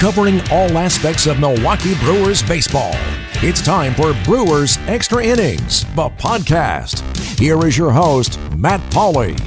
covering all aspects of Milwaukee Brewers baseball. It's time for Brewers Extra Innings, the podcast. Here is your host, Matt Pauley.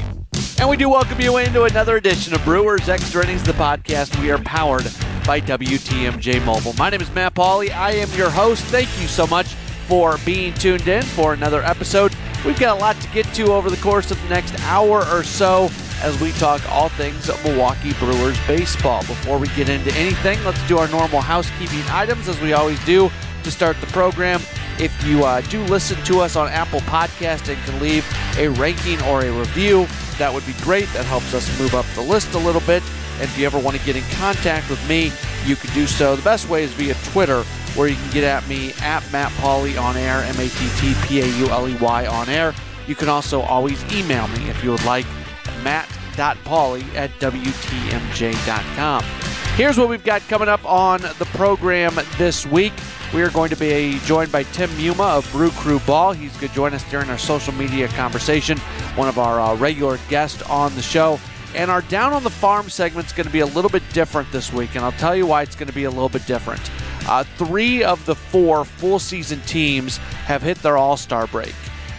And we do welcome you into another edition of Brewers Extra Innings, the podcast. We are powered by WTMJ Mobile. My name is Matt Pauley. I am your host. Thank you so much for being tuned in for another episode. We've got a lot to get to over the course of the next hour or so as we talk all things Milwaukee Brewers baseball. Before we get into anything, let's do our normal housekeeping items as we always do to start the program. If you uh, do listen to us on Apple Podcast and can leave a ranking or a review, that would be great. That helps us move up the list a little bit. And if you ever want to get in contact with me, you can do so. The best way is via Twitter, where you can get at me at Matt Pauley on air, M A T T P A U L E Y on air. You can also always email me if you would like, matt.pauley at WTMJ.com. Here's what we've got coming up on the program this week. We are going to be joined by Tim Muma of Brew Crew Ball. He's going to join us during our social media conversation, one of our uh, regular guests on the show. And our Down on the Farm segment is going to be a little bit different this week, and I'll tell you why it's going to be a little bit different. Uh, three of the four full season teams have hit their All Star break.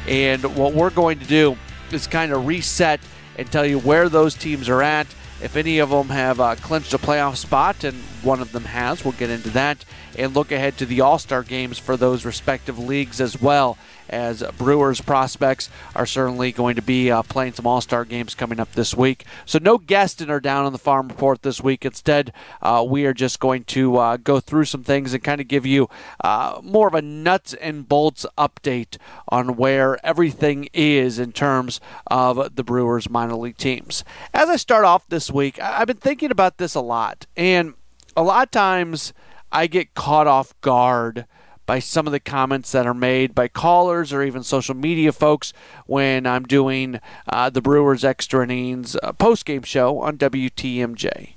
And what we're going to do is kind of reset and tell you where those teams are at. If any of them have uh, clinched a playoff spot, and one of them has, we'll get into that and look ahead to the All Star games for those respective leagues as well. As Brewers prospects are certainly going to be uh, playing some All Star games coming up this week. So, no guest in our Down on the Farm report this week. Instead, uh, we are just going to uh, go through some things and kind of give you uh, more of a nuts and bolts update on where everything is in terms of the Brewers minor league teams. As I start off this week, I've been thinking about this a lot. And a lot of times, I get caught off guard by some of the comments that are made by callers or even social media folks when I'm doing uh, the Brewers Extra Innings uh, post game show on WTMJ.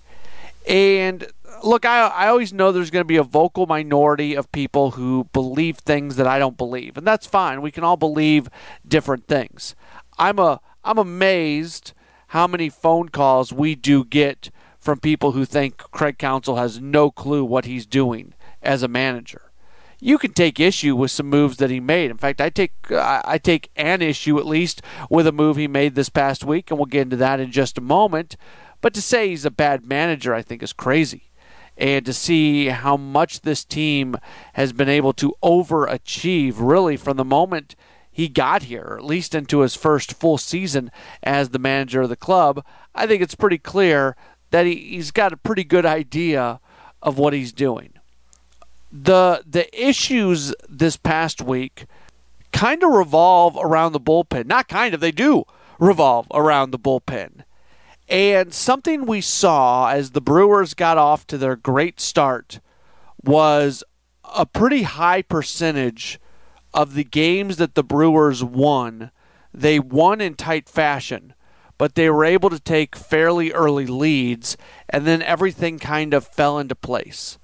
And look, I, I always know there's going to be a vocal minority of people who believe things that I don't believe, and that's fine. We can all believe different things. I'm a I'm amazed how many phone calls we do get from people who think Craig Counsell has no clue what he's doing as a manager. You can take issue with some moves that he made. In fact, I take I take an issue at least with a move he made this past week, and we'll get into that in just a moment. But to say he's a bad manager, I think, is crazy. And to see how much this team has been able to overachieve, really, from the moment he got here, at least into his first full season as the manager of the club, I think it's pretty clear that he, he's got a pretty good idea of what he's doing. The the issues this past week kind of revolve around the bullpen. Not kind of, they do revolve around the bullpen. And something we saw as the Brewers got off to their great start was a pretty high percentage of the games that the Brewers won, they won in tight fashion but they were able to take fairly early leads, and then everything kind of fell into place.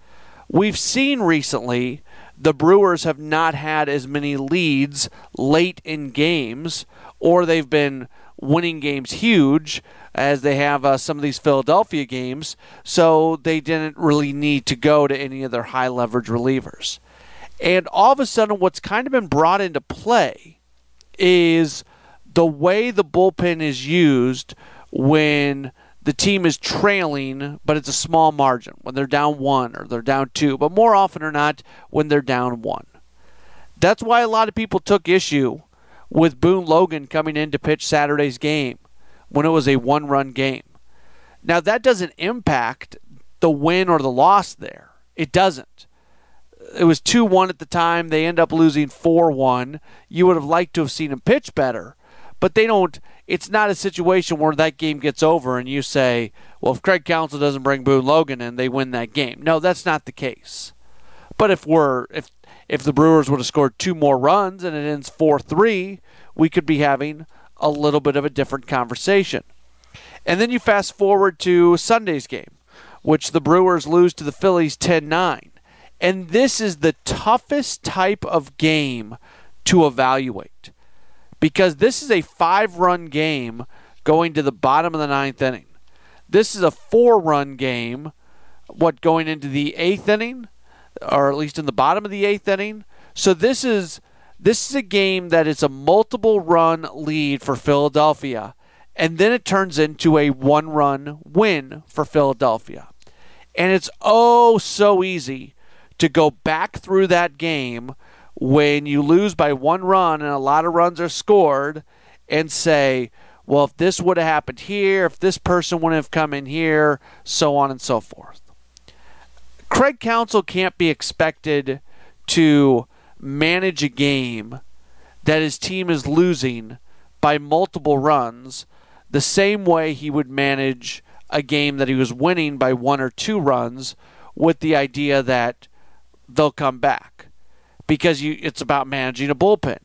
We've seen recently the Brewers have not had as many leads late in games, or they've been winning games huge as they have uh, some of these Philadelphia games, so they didn't really need to go to any of their high leverage relievers. And all of a sudden, what's kind of been brought into play is the way the bullpen is used when the team is trailing, but it's a small margin, when they're down one or they're down two, but more often or not, when they're down one. That's why a lot of people took issue with Boone Logan coming in to pitch Saturday's game when it was a one run game. Now, that doesn't impact the win or the loss there. It doesn't. It was 2 1 at the time. They end up losing 4 1. You would have liked to have seen him pitch better but they don't. It's not a situation where that game gets over and you say, well, if Craig Counsell doesn't bring Boone Logan in, they win that game. No, that's not the case. But if we're if if the Brewers would have scored two more runs and it ends four three, we could be having a little bit of a different conversation. And then you fast forward to Sunday's game, which the Brewers lose to the Phillies 10 9. And this is the toughest type of game to evaluate because this is a five run game going to the bottom of the ninth inning. This is a four run game what going into the eighth inning, or at least in the bottom of the eighth inning. So this is this is a game that is a multiple run lead for Philadelphia, and then it turns into a one run win for Philadelphia. And it's oh so easy to go back through that game when you lose by one run and a lot of runs are scored and say, well, if this would have happened here, if this person wouldn't have come in here, so on and so forth. Craig Counsell can't be expected to manage a game that his team is losing by multiple runs the same way he would manage a game that he was winning by one or two runs with the idea that they'll come back because you it's about managing a bullpen.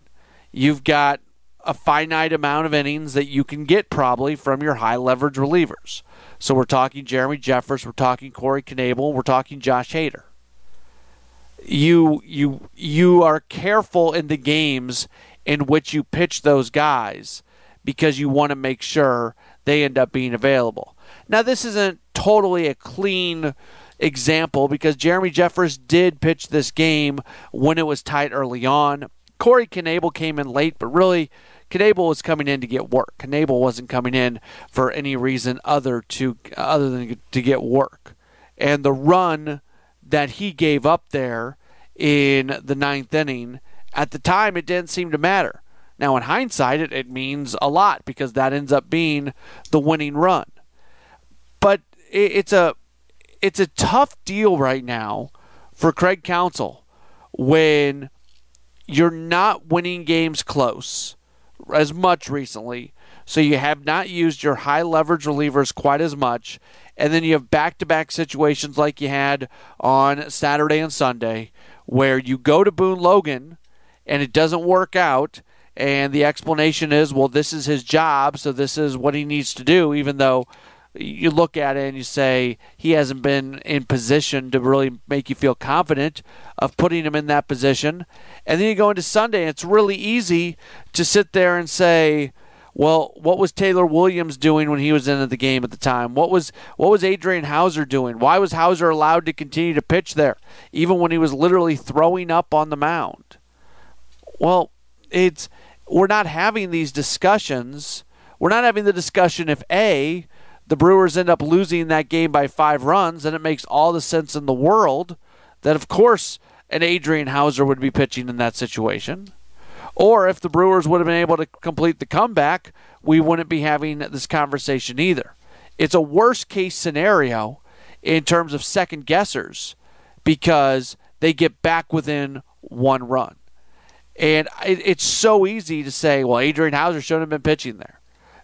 You've got a finite amount of innings that you can get probably from your high leverage relievers. So we're talking Jeremy Jeffress, we're talking Corey Knebel, we're talking Josh Hader. You you you are careful in the games in which you pitch those guys because you want to make sure they end up being available. Now this isn't totally a clean example because Jeremy Jeffress did pitch this game when it was tight early on. Corey Knebel came in late, but really Knebel was coming in to get work. Knebel wasn't coming in for any reason other to other than to get work. And the run that he gave up there in the ninth inning, at the time it didn't seem to matter. Now in hindsight, it, it means a lot because that ends up being the winning run. But it, it's a it's a tough deal right now for Craig Counsell when you're not winning games close as much recently. So you have not used your high leverage relievers quite as much. And then you have back to back situations like you had on Saturday and Sunday where you go to Boone Logan and it doesn't work out. And the explanation is, well, this is his job, so this is what he needs to do, even though you look at it and you say he hasn't been in position to really make you feel confident of putting him in that position. And then you go into Sunday, and it's really easy to sit there and say, well, what was Taylor Williams doing when he was in the game at the time? What was what was Adrian Houser doing? Why was Houser allowed to continue to pitch there, even when he was literally throwing up on the mound? Well, it's we're not having these discussions. We're not having the discussion if A, the Brewers end up losing that game by five runs, and it makes all the sense in the world that, of course, an Adrian Houser would be pitching in that situation. Or if the Brewers would have been able to complete the comeback, we wouldn't be having this conversation either. It's a worst case scenario in terms of second guessers because they get back within one run. And it's so easy to say, well, Adrian Houser shouldn't have been pitching there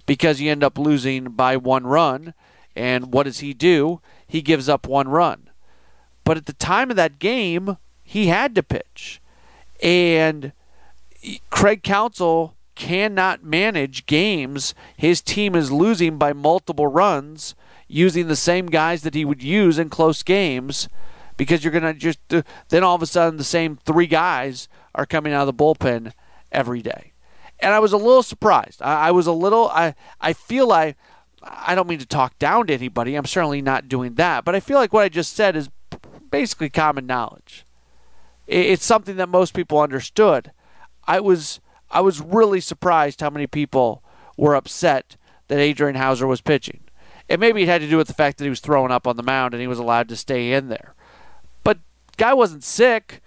because you end up losing by one run. And what does he do? He gives up one run. But at the time of that game, he had to pitch. And Craig Counsell cannot manage games his team is losing by multiple runs using the same guys that he would use in close games because you're going to just then all of a sudden the same three guys are coming out of the bullpen every day and I was a little surprised. I, I was a little. I I feel like I don't mean to talk down to anybody. I'm certainly not doing that, but I feel like what I just said is basically common knowledge. It, it's something that most people understood. I was I was really surprised how many people were upset that Adrian Houser was pitching. And maybe it had to do with the fact that he was throwing up on the mound and he was allowed to stay in there. But guy wasn't sick.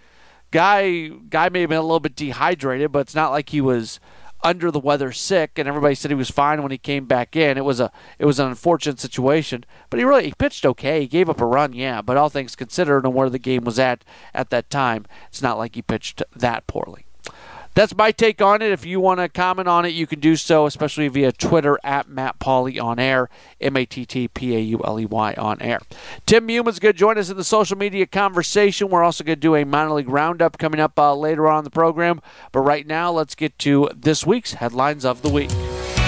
Guy guy may have been a little bit dehydrated, but it's not like he was under the weather sick and everybody said he was fine when he came back in. It was a it was an unfortunate situation. But he really he pitched okay. He gave up a run, yeah, but all things considered and where the game was at at that time, it's not like he pitched that poorly that's my take on it. If you want to comment on it, you can do so, especially via Twitter at Matt Pauley on air, M A T T P A U L E Y on air. Tim Muma's going to join us in the social media conversation. We're also going to do a minor league roundup coming up uh, later on in the program. But right now, let's get to this week's headlines of the week.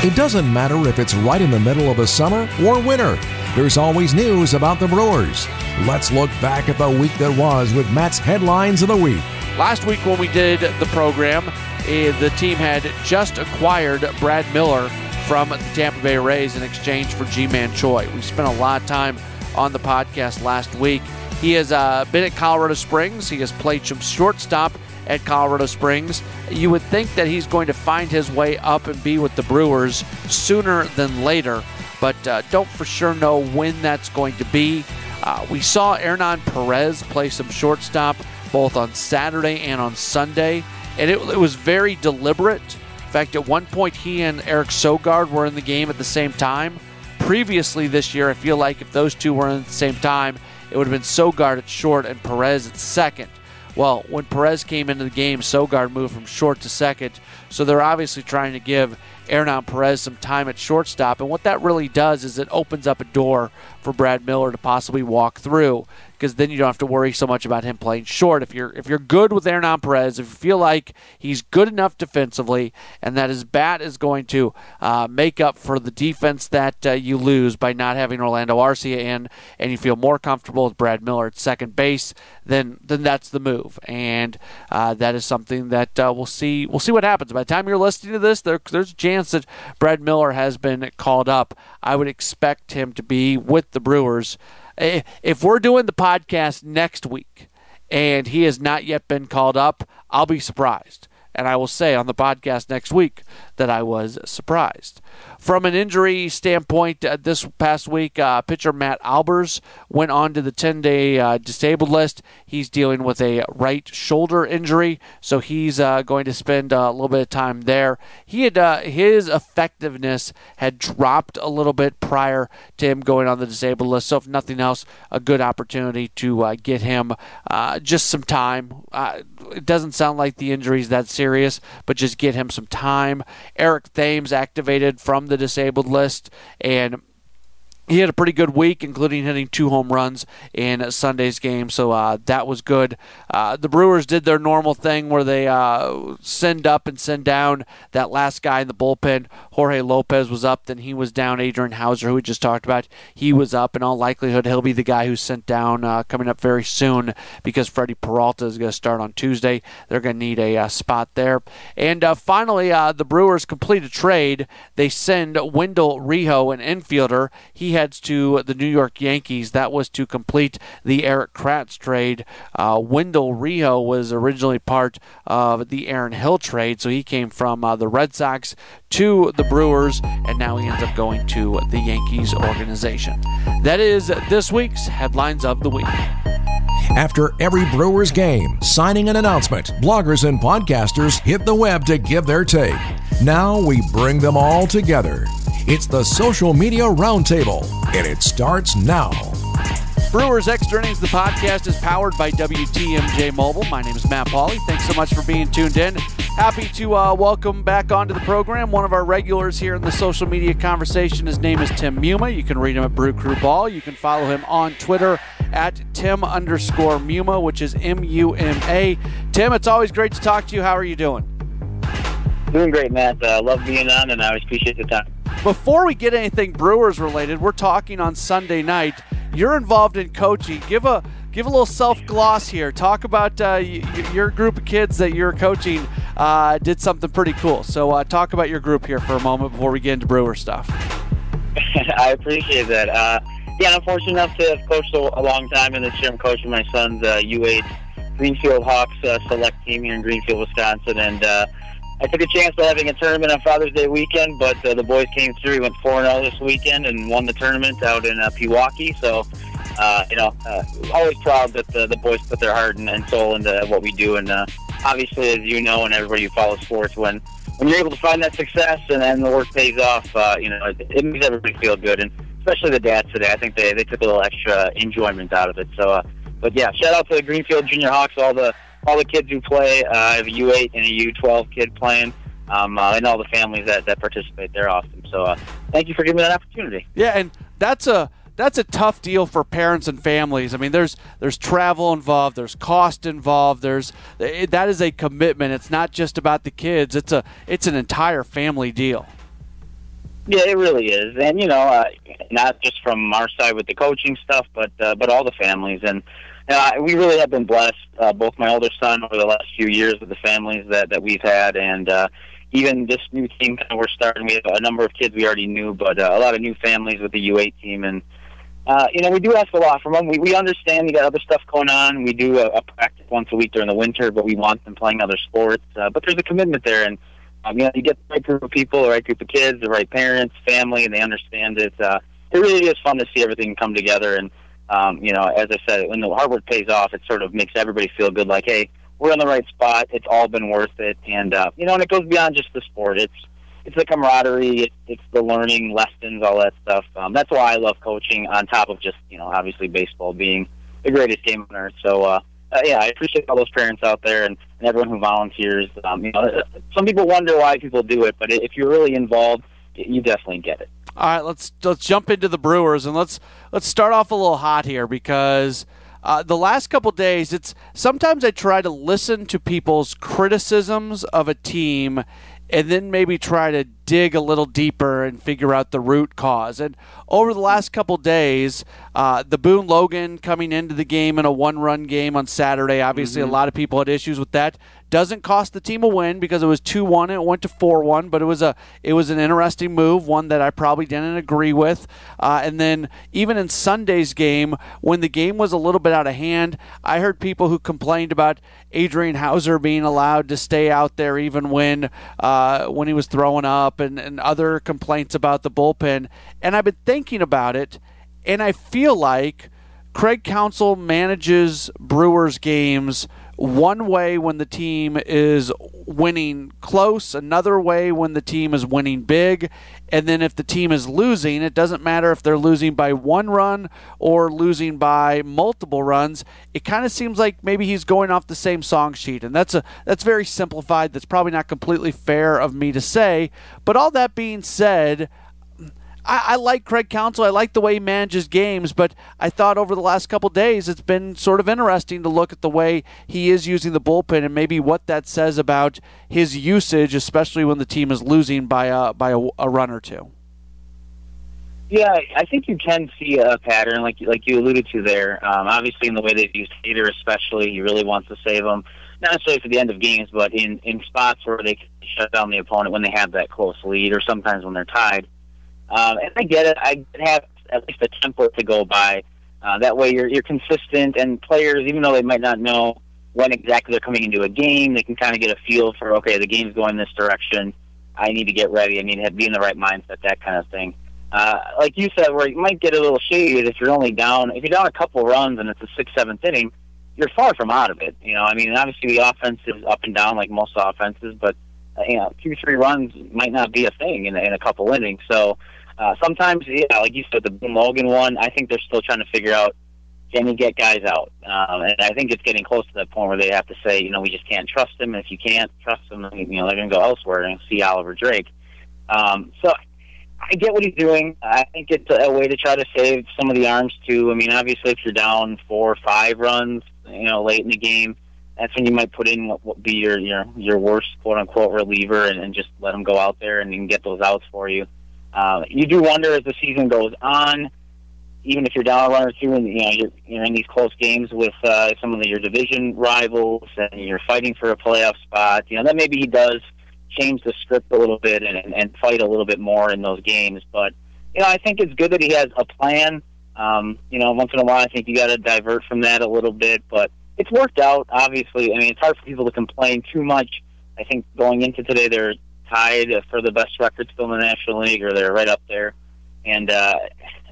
It doesn't matter if it's right in the middle of the summer or winter. There's always news about the Brewers. Let's look back at the week that was with Matt's headlines of the week. Last week when we did the program, eh, the team had just acquired Brad Miller from the Tampa Bay Rays in exchange for Ji-Man Choi. We spent a lot of time on the podcast last week. He has uh, been at Colorado Springs. He has played some shortstop at Colorado Springs. You would think that he's going to find his way up and be with the Brewers sooner than later, but uh, don't for sure know when that's going to be. Uh, we saw Hernan Perez play some shortstop both on Saturday and on Sunday, and it, it was very deliberate. In fact, at one point, he and Eric Sogard were in the game at the same time. Previously this year, I feel like if those two were in the same time, it would have been Sogard at short and Perez at second. Well, when Perez came into the game, Sogard moved from short to second. So they're obviously trying to give Hernan Perez some time at shortstop. And what that really does is it opens up a door for Brad Miller to possibly walk through because then you don't have to worry so much about him playing short. If you're if you're good with Hernan Perez, if you feel like he's good enough defensively, and that his bat is going to uh, make up for the defense that uh, you lose by not having Orlando Arcia in, and you feel more comfortable with Brad Miller at second base, then then that's the move, and uh, that is something that uh, we'll see we'll see what happens. By the time you're listening to this, there, there's a chance that Brad Miller has been called up. I would expect him to be with the Brewers Eh, if we're doing the podcast next week and he has not yet been called up, I'll be surprised. And I will say on the podcast next week that I was surprised. From an injury standpoint, uh, this past week, uh, pitcher Matt Albers went on to the 10 day uh, disabled list. He's dealing with a right shoulder injury, so he's uh, going to spend uh, a little bit of time there. He had uh, his effectiveness had dropped a little bit prior to him going on the disabled list, so if nothing else, a good opportunity to get him just some time. it doesn't sound like the injury is that serious, but just get him some time. Eric Thames activated from the disabled list, and he had a pretty good week, including hitting two home runs in Sunday's game. So uh, that was good. Uh, the Brewers did their normal thing where they uh, send up and send down that last guy in the bullpen. Jorge Lopez was up, then he was down. Adrian Houser, who we just talked about, he was up. In all likelihood, he'll be the guy who's sent down uh, coming up very soon because Freddy Peralta is going to start on Tuesday. They're going to need a uh, spot there. And uh, finally, the Brewers complete a trade. They send Wendell Rijo, an infielder. He heads to the New York Yankees. That was to complete the Erik Kratz trade. Uh, Wendell Rijo was originally part of the Aaron Hill trade, so he came from uh, the Red Sox to the Brewers, and now he ends up going to the Yankees organization. That is this week's Headlines of the Week. After every Brewers game, signing an announcement, bloggers and podcasters hit the web to give their take. Now we bring them all together. It's the Social Media Roundtable, and it starts now. Brewers Extra Innings, the podcast, is powered by WTMJ Mobile. My name is Matt Pauley. Thanks so much for being tuned in. Happy to uh, welcome back onto the program one of our regulars here in the social media conversation. His name is Tim Muma. You can read him at Brew Crew Ball. You can follow him on Twitter at Tim underscore Muma, which is M U M A. Tim, it's always great to talk to you. How are you doing? Doing great, Matt. Uh, love being on, and I always appreciate the time. Before we get anything Brewers related, we're talking on Sunday night. You're involved in coaching. Give a give a little self gloss here. Talk about uh, y- your group of kids that you're coaching uh, did something pretty cool. So uh, talk about your group here for a moment before we get into Brewer stuff. I appreciate that. Uh, yeah, I'm fortunate enough to have coached a, long time, and this year I'm coaching my son's U8 uh, Greenfield Hawks uh, select team here in Greenfield, Wisconsin, and I took a chance by having a tournament on Father's Day weekend, but uh, the boys came through. We went 4 0 this weekend and won the tournament out in uh, Pewaukee. So, uh, you know, uh, always proud that the, the boys put their heart and, and soul into what we do. And uh, obviously, as you know, and everybody who follows sports, when when you're able to find that success and then the work pays off, uh, you know, it, it makes everybody feel good. And especially the dads today, I think they, they took a little extra enjoyment out of it. So, uh, but yeah, shout out to the Greenfield Junior Hawks, all the all the kids who play. Uh, I have a U8 and a U12 kid playing. Um, uh, and all the families that, that participate. They're awesome. So uh, thank you for giving me that opportunity. Yeah, and that's a that's a tough deal for parents and families. I mean, there's there's travel involved, there's cost involved, there's it, that is a commitment. It's not just about the kids. It's a it's an entire family deal. Yeah, it really is, and you know, uh, not just from our side with the coaching stuff, but uh, but all the families and uh, we really have been blessed, uh, both my older son over the last few years with the families that, that we've had, and uh, even this new team of we're starting. We have a number of kids we already knew, but uh, a lot of new families with the U8 team, and uh, you know, we do ask a lot from them. We, we understand you got other stuff going on. We do a, a practice once a week during the winter, but we want them playing other sports. Uh, but there's a commitment there, and um, you know, you get the right group of people, the right group of kids, the right parents, family, and they understand it. Uh, it really is fun to see everything come together. And um, you know, as I said, when the hard work pays off, it sort of makes everybody feel good. Like, hey, we're in the right spot. It's all been worth it. And uh, you know, and it goes beyond just the sport. It's it's the camaraderie, it, it's the learning lessons, all that stuff. Um, that's why I love coaching. On top of just you know, obviously baseball being the greatest game on earth. So uh, uh, yeah, I appreciate all those parents out there and, and everyone who volunteers. Um, you know, some people wonder why people do it, but if you're really involved, you definitely get it. All right, let's let's jump into the Brewers and let's let's start off a little hot here because uh, the last couple days, it's sometimes I try to listen to people's criticisms of a team and then maybe try to dig a little deeper and figure out the root cause. And over the last couple days, uh, the Boone Logan coming into the game in a one run game on Saturday, obviously mm-hmm. a lot of people had issues with that. Doesn't cost the team a win because it was two one. and It went to four one, but it was a it was an interesting move, one that I probably didn't agree with. Uh, and then even in Sunday's game, when the game was a little bit out of hand, I heard people who complained about Adrian Houser being allowed to stay out there even when uh, when he was throwing up, and, and other complaints about the bullpen. And I've been thinking about it, and I feel like Craig Counsell manages Brewers games one way when the team is winning close, another way when the team is winning big. And then if the team is losing, it doesn't matter if they're losing by one run or losing by multiple runs. It kind of seems like maybe he's going off the same song sheet. And that's a that's very simplified. That's probably not completely fair of me to say. But all that being said, I, I, like Craig Counsell. I like the way he manages games, but I thought over the last couple days it's been sort of interesting to look at the way he is using the bullpen and maybe what that says about his usage, especially when the team is losing by a by a, a run or two. Yeah, I think you can see a pattern, like like you alluded to there. Um, obviously, in the way they've used Hader, especially, he really wants to save them, not necessarily for the end of games, but in in spots where they can shut down the opponent when they have that close lead, or sometimes when they're tied. Um, and I get it. I have at least a template to go by. Uh, that way, you're you're consistent, and players, even though they might not know when exactly they're coming into a game, they can kind of get a feel for okay, the game's going this direction. I need to get ready. I need to be in the right mindset, that kind of thing. Uh, like you said, where you might get a little shaded if you're only down. If you're down a couple runs and it's a sixth, seventh inning, you're far from out of it. You know, I mean, obviously the offense is up and down like most offenses, but uh, you know, two, three runs might not be a thing in, in a couple innings. So uh, sometimes, yeah, like you said, the Boone Logan one, I think they're still trying to figure out can he get guys out? Um, and I think it's getting close to that point where they have to say, you know, we just can't trust him. And if you can't trust him, you know, they're going to go elsewhere and see Oliver Drake. Um, so I get what he's doing. I think it's a way to try to save some of the arms too. I mean, obviously, if you're down four or five runs, you know, late in the game, that's when you might put in what would be your your your worst quote unquote reliever and, and just let him go out there and you get those outs for you. Uh, you do wonder as the season goes on, even if you're down a run or two, and you know you're, you're in these close games with uh, some of the, your division rivals, and you're fighting for a playoff spot. You know that maybe he does change the script a little bit and, and fight a little bit more in those games. But you know, I think it's good that he has a plan. Um, you know, once in a while, I think you got to divert from that a little bit, but it's worked out. Obviously, I mean, it's hard for people to complain too much. I think going into today, they're tied for the best record still in the National League, or they're right up there. And uh,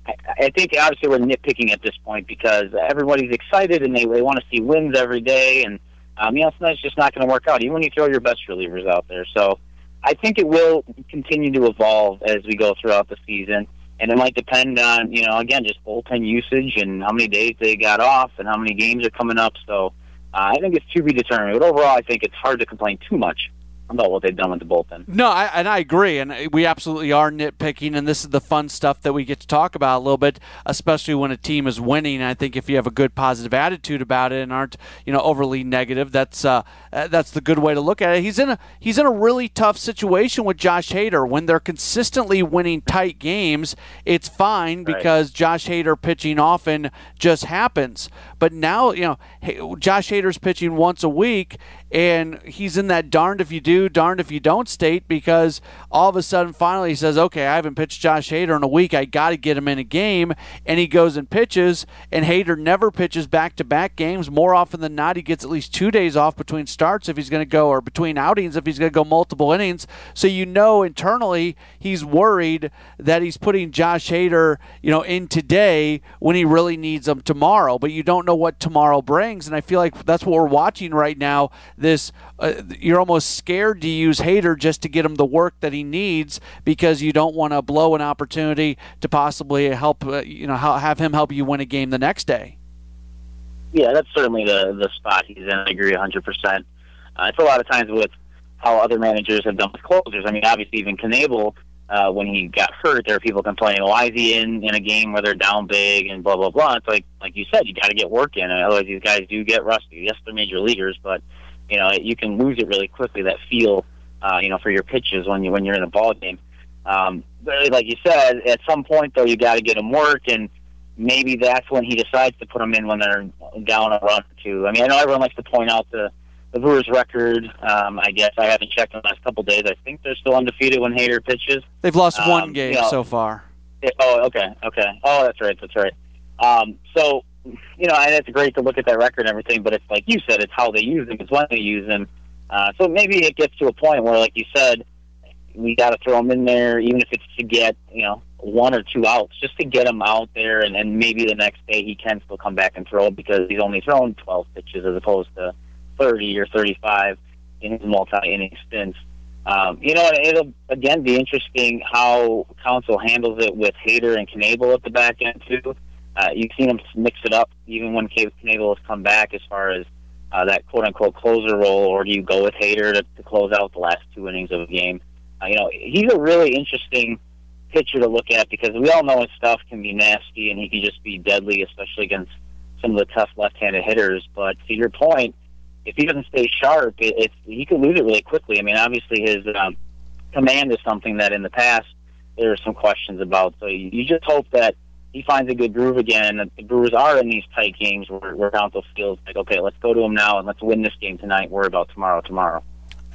I, I think obviously we're nitpicking at this point because everybody's excited and they they want to see wins every day, and um, you know sometimes just not going to work out, even when you throw your best relievers out there. So I think it will continue to evolve as we go throughout the season. And it might depend on, you know, again, just bullpen usage and how many days they got off and how many games are coming up. So uh, I think it's to be determined. But overall, I think it's hard to complain too much about what they've done with the bullpen. No, I, and I agree, and we absolutely are nitpicking, and this is the fun stuff that we get to talk about a little bit, especially when a team is winning. I think if you have a good positive attitude about it and aren't you know overly negative, that's uh, that's the good way to look at it. He's in a he's in a really tough situation with Josh Hader when they're consistently winning tight games. It's fine because right. Josh Hader pitching often just happens. But now, you know, Josh Hader's pitching once a week, and he's in that darned if you do, darned if you don't state because all of a sudden, finally, he says, "Okay, I haven't pitched Josh Hader in a week. I got to get him in a game," and he goes and pitches. And Hader never pitches back-to-back games. More often than not, he gets at least two days off between starts if he's going to go, or between outings if he's going to go multiple innings. So you know internally he's worried that he's putting Josh Hader, you know, in today when he really needs him tomorrow. But you don't know what tomorrow brings, and I feel like that's what we're watching right now this uh, you're almost scared to use Hader just to get him the work that he needs because you don't want to blow an opportunity to possibly help uh, you know have him help you win a game the next day. Yeah, that's certainly the the spot he's in. I agree 100. Uh, percent It's a lot of times with how other managers have done with closers. I mean, obviously even Knebel, uh, when he got hurt, there are people complaining, "Why is he in in a game where they're down big and blah blah blah?" It's like like you said, you got to get work in, otherwise these guys do get rusty. Yes, they're major leaguers, but you know you can lose it really quickly. That feel, uh, you know, for your pitches when you when you're in a ball game. Um, but like you said, at some point though, you got to get him work, and maybe that's when he decides to put them in when they're down a run or two. I mean, I know everyone likes to point out the the Brewers' record. Um, I guess I haven't checked in the last couple of days. I think they're still undefeated when Hader pitches. They've lost um, one game you know, so far. It, oh, okay, okay. Oh, that's right, that's right. Um, so you know, and it's great to look at that record and everything, but it's like you said, it's how they use them, it's when they use them. Uh, so maybe it gets to a point where, like you said, we got to throw them in there, even if it's to get you know one or two outs, just to get him out there, and then maybe the next day he can still come back and throw because he's only thrown 12 pitches as opposed to 30 or 35 in his multi-inning stints. Um, you know, it'll again be interesting how Counsell handles it with Hader and Knebel at the back end too. Uh, you've seen him mix it up even when Knebel has come back as far as uh, that quote unquote closer role, or do you go with Hader to, to close out the last two innings of a game? Uh, you know, he's a really interesting pitcher to look at because we all know his stuff can be nasty and he can just be deadly, especially against some of the tough left-handed hitters. But to your point, if he doesn't stay sharp, it, it's he could lose it really quickly. I mean, obviously his um, command is something that in the past there are some questions about. So you, you just hope that he finds a good groove again. And the Brewers are in these tight games where, where Counsell feels like, okay, let's go to him now and let's win this game tonight. Worry about tomorrow. Tomorrow.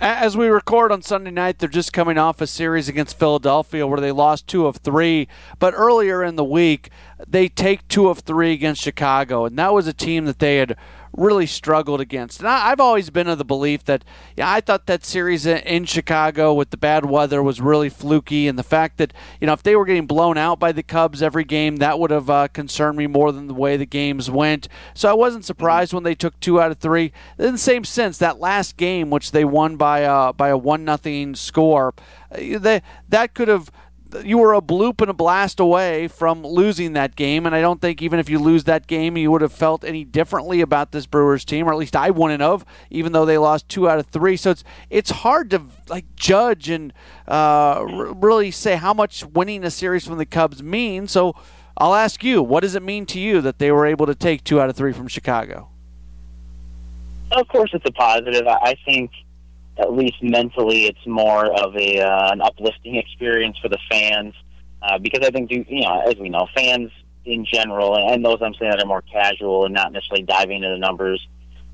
As we record on Sunday night, they're just coming off a series against Philadelphia where they lost two of three. But earlier in the week, they take two of three against Chicago, and that was a team that they had really struggled against. And I, have always been of the belief that yeah, I thought that series in Chicago with the bad weather was really fluky, and the fact that you know if they were getting blown out by the Cubs every game, that would have uh, concerned me more than the way the games went. So I wasn't surprised when they took two out of three. In the same sense, that last game, which they won by uh, by a one nothing score, uh, they, that could have you were a bloop and a blast away from losing that game, and I don't think even if you lose that game, you would have felt any differently about this Brewers team, or at least I wouldn't have, even though they lost two out of three. So it's it's hard to like judge and uh, really say how much winning a series from the Cubs means. So I'll ask you, what does it mean to you that they were able to take two out of three from Chicago? Of course, it's a positive. I think at least mentally, it's more of a uh, an uplifting experience for the fans. Uh, because I think, you know, as we know, fans in general, and those I'm saying that are more casual and not necessarily diving into the numbers,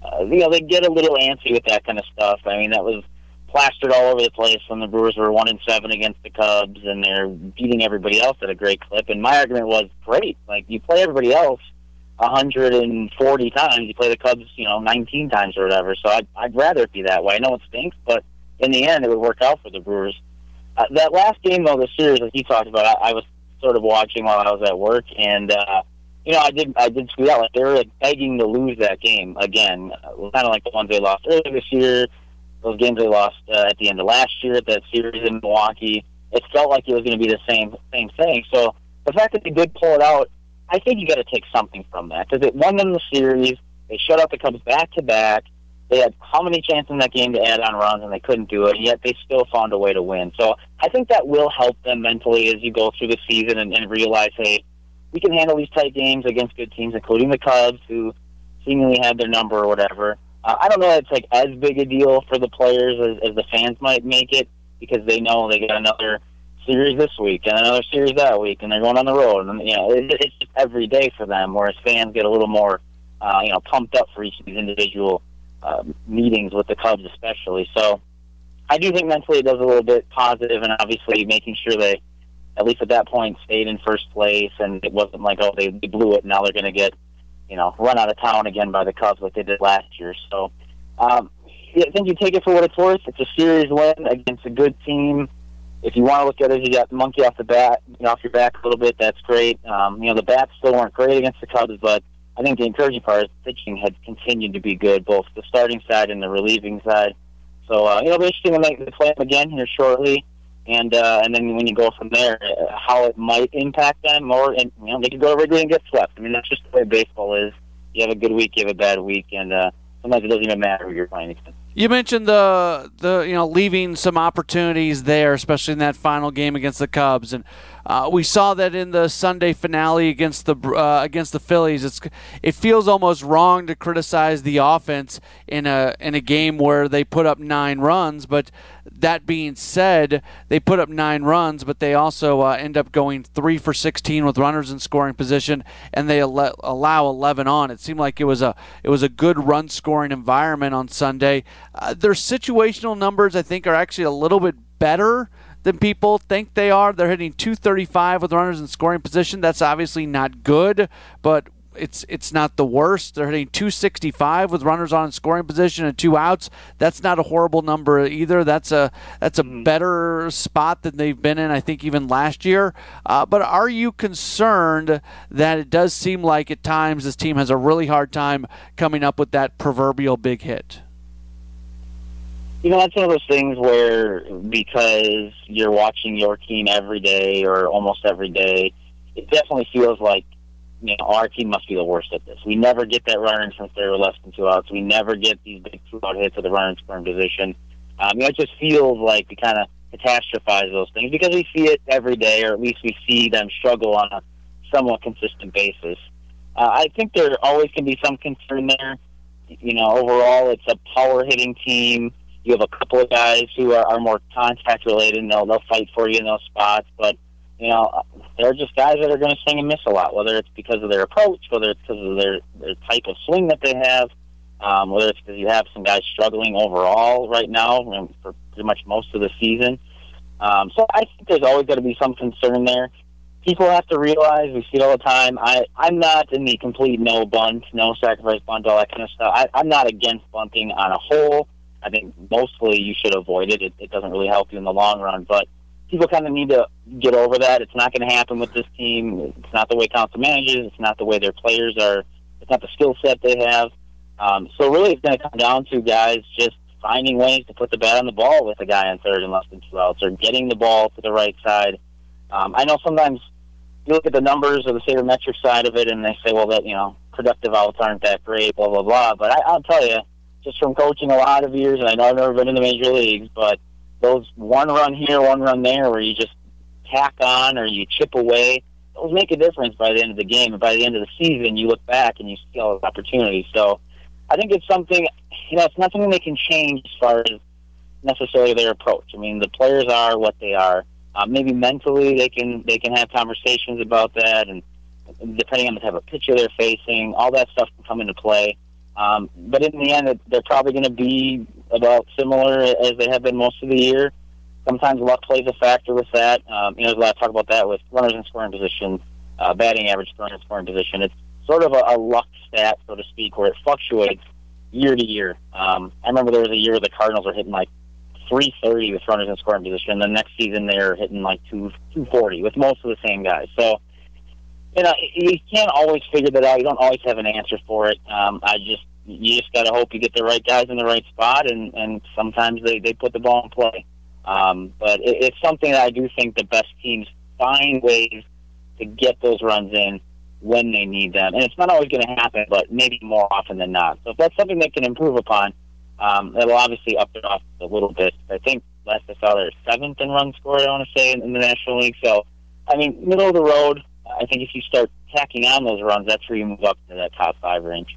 uh, you know, they get a little antsy with that kind of stuff. I mean, that was plastered all over the place when the Brewers were one and seven against the Cubs, and they're beating everybody else at a great clip. And my argument was, great, like you play everybody else 140 times. You play the Cubs, you know, 19 times or whatever. So I'd, I'd rather it be that way. I know it stinks, but in the end, it would work out for the Brewers. Uh, that last game, though, the series that you talked about, I, I was sort of watching while I was at work, and uh, you know, I did I did tweet out like they were like begging to lose that game again, kind of like the ones they lost earlier this year. Those games they lost uh, at the end of last year, at that series in Milwaukee. It felt like it was going to be the same same thing. So the fact that they did pull it out I think you got to take something from that because it won them the series. They shut out the Cubs back to back. They had how many chances in that game to add on runs, and they couldn't do it. And yet they still found a way to win. So I think that will help them mentally as you go through the season and, and realize, hey, we can handle these tight games against good teams, including the Cubs, who seemingly had their number or whatever. Uh, I don't know it's like as big a deal for the players as, as the fans might make it because they know they got another series this week and another series that week, and they're going on the road, and you know it, it's just every day for them. Whereas fans get a little more uh, you know, pumped up for each of these individual uh, meetings with the Cubs, especially. So I do think mentally it does a little bit positive, and obviously making sure they, at least at that point, stayed in first place, and it wasn't like oh they, blew it, now they're going to get, you know, run out of town again by the Cubs like they did last year. So um, I think you take it for what it's worth. It's a series win against a good team. If you want to look at it, you got monkey off the bat, you know, off your back a little bit. That's great. Um, you know, the bats still weren't great against the Cubs, but I think the encouraging part is pitching had continued to be good, both the starting side and the relieving side. So uh, it'll be interesting when they play them again here shortly, and uh, and then when you go from there, uh, how it might impact them, or and you know they could go to Wrigley and get swept. I mean that's just the way baseball is. You have a good week, you have a bad week, and uh, sometimes it doesn't even matter who you're playing against. You mentioned the the you know leaving some opportunities there, especially in that final game against the Cubs, and uh, we saw that in the Sunday finale against the uh, against the Phillies. It's it feels almost wrong to criticize the offense in a in a game where they put up nine runs, but that being said, they put up nine runs, but they also uh, end up going three for 16 with runners in scoring position, and they al- allow 11 on. It seemed like it was a it was a good run scoring environment on Sunday. Uh, their situational numbers, I think, are actually a little bit better than people think they are. They're hitting 235 with runners in scoring position. That's obviously not good, but it's it's not the worst. They're hitting 265 with runners on scoring position and two outs. That's not a horrible number either. That's a that's a mm-hmm. better spot than they've been in. I think even last year. Uh, but are you concerned that it does seem like at times this team has a really hard time coming up with that proverbial big hit? You know, that's one of those things where because you're watching your team every day or almost every day, it definitely feels like you know, our team must be the worst at this. We never get that runner in since there were less than two outs. We never get these big two out hits at the runner in scoring position. Um, you know, it just feels like we kind of catastrophize those things because we see it every day, or at least we see them struggle on a somewhat consistent basis. Uh, I think there always can be some concern there. You know, overall, it's a power hitting team. You have a couple of guys who are, are more contact related, and they'll they'll fight for you in those spots, but you know, they're just guys that are going to swing and miss a lot, whether it's because of their approach, whether it's because of their, their type of swing that they have, um, whether it's because you have some guys struggling overall right now for pretty much most of the season. Um, so I think there's always got to be some concern there. People have to realize we see it all the time. I I'm not in the complete no bunt, no sacrifice bunt, all that kind of stuff. I, I'm not against bunting on a whole. I think mostly you should avoid it. It, it doesn't really help you in the long run, but people kind of need to get over that. It's not going to happen with this team. It's not the way Counsell manages. It's not the way their players are. It's not the skill set they have. Um, so really, it's going to come down to guys just finding ways to put the bat on the ball with a guy on third and less than two outs, or getting the ball to the right side. Um, I know sometimes you look at the numbers or the sabermetric side of it, and they say, well, that you know, productive outs aren't that great, blah blah blah. But I, I'll tell you, just from coaching a lot of years, and I know I've never been in the major leagues, but those one run here, one run there, where you just tack on or you chip away, those make a difference by the end of the game. And by the end of the season, you look back and you see all those opportunities. So I think it's something, you know, it's not something they can change as far as necessarily their approach. I mean, the players are what they are. Uh, maybe mentally they can they can have conversations about that, and depending on the type of pitcher they're facing, all that stuff can come into play. Um, but in the end, they're probably going to be about similar as they have been most of the year. Sometimes luck plays a factor with that. Um, you know, there's a lot of talk about that with runners in scoring position, uh, batting average, runners in scoring position. It's sort of a, a luck stat, so to speak, where it fluctuates year to year. Um, I remember there was a year the Cardinals were hitting like 330 with runners in scoring position. The next season they're hitting like 2 240 with most of the same guys. So, you know, you can't always figure that out. You don't always have an answer for it. Um, I just you just got to hope you get the right guys in the right spot, and and sometimes they they put the ball in play. Um, but it, it's something that I do think the best teams find ways to get those runs in when they need them, and it's not always going to happen, but maybe more often than not. So if that's something they can improve upon, um, it'll obviously up it off a little bit. I think last I saw they're seventh in run scored. I want to say in, in the National League. So I mean, middle of the road. I think if you start tacking on those runs, that's where you move up to that top five range.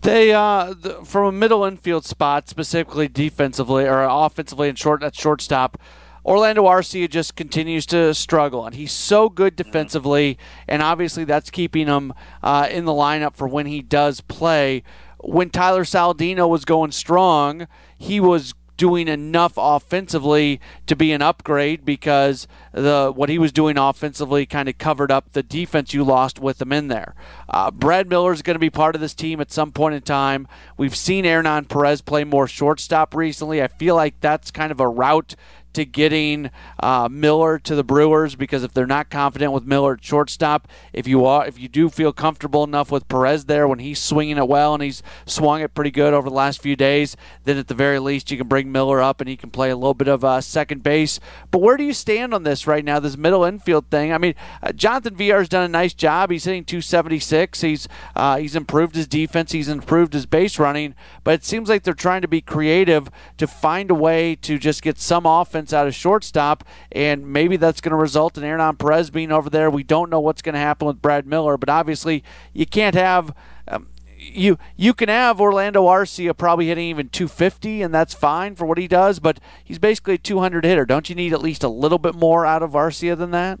They uh, the, from a middle infield spot, specifically defensively or offensively and short at shortstop. Orlando Arcia just continues to struggle, and he's so good defensively, and obviously that's keeping him uh, in the lineup for when he does play. When Tyler Saladino was going strong, he was doing enough offensively to be an upgrade because the what he was doing offensively kind of covered up the defense you lost with him in there. Uh, Brad Miller is going to be part of this team at some point in time. We've seen Hernan Perez play more shortstop recently. I feel like that's kind of a route to getting uh, Miller to the Brewers because if they're not confident with Miller at shortstop, if you are, if you do feel comfortable enough with Perez there when he's swinging it well and he's swung it pretty good over the last few days, then at the very least you can bring Miller up and he can play a little bit of uh, second base. But where do you stand on this right now? This middle infield thing. I mean, uh, Jonathan has done a nice job. He's hitting 276. He's uh, he's improved his defense. He's improved his base running. But it seems like they're trying to be creative to find a way to just get some offense out of shortstop, and maybe that's going to result in Hernan Perez being over there. We don't know what's going to happen with Brad Miller, but obviously you can't have. Um, you you can have Orlando Arcia probably hitting even 250, and that's fine for what he does. But he's basically a 200 hitter. Don't you need at least a little bit more out of Arcia than that?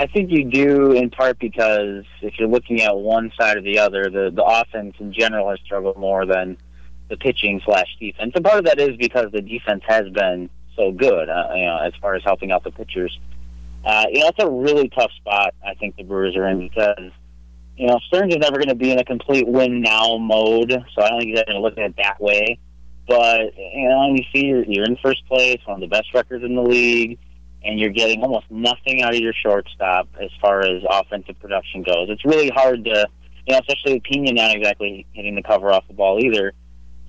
I think you do in part because if you're looking at one side or the other, the the offense in general has struggled more than the pitching slash defense. And part of that is because the defense has been so good, uh, you know, as far as helping out the pitchers. Uh, you know, it's a really tough spot I think the Brewers are in because, you know, Stearns is never going to be in a complete win now mode, so I don't think he's going to look at it that way. But, you know, you see you're, you're in first place, one of the best records in the league, and you're getting almost nothing out of your shortstop as far as offensive production goes. It's really hard to, you know, especially Pena not exactly hitting the cover off the ball either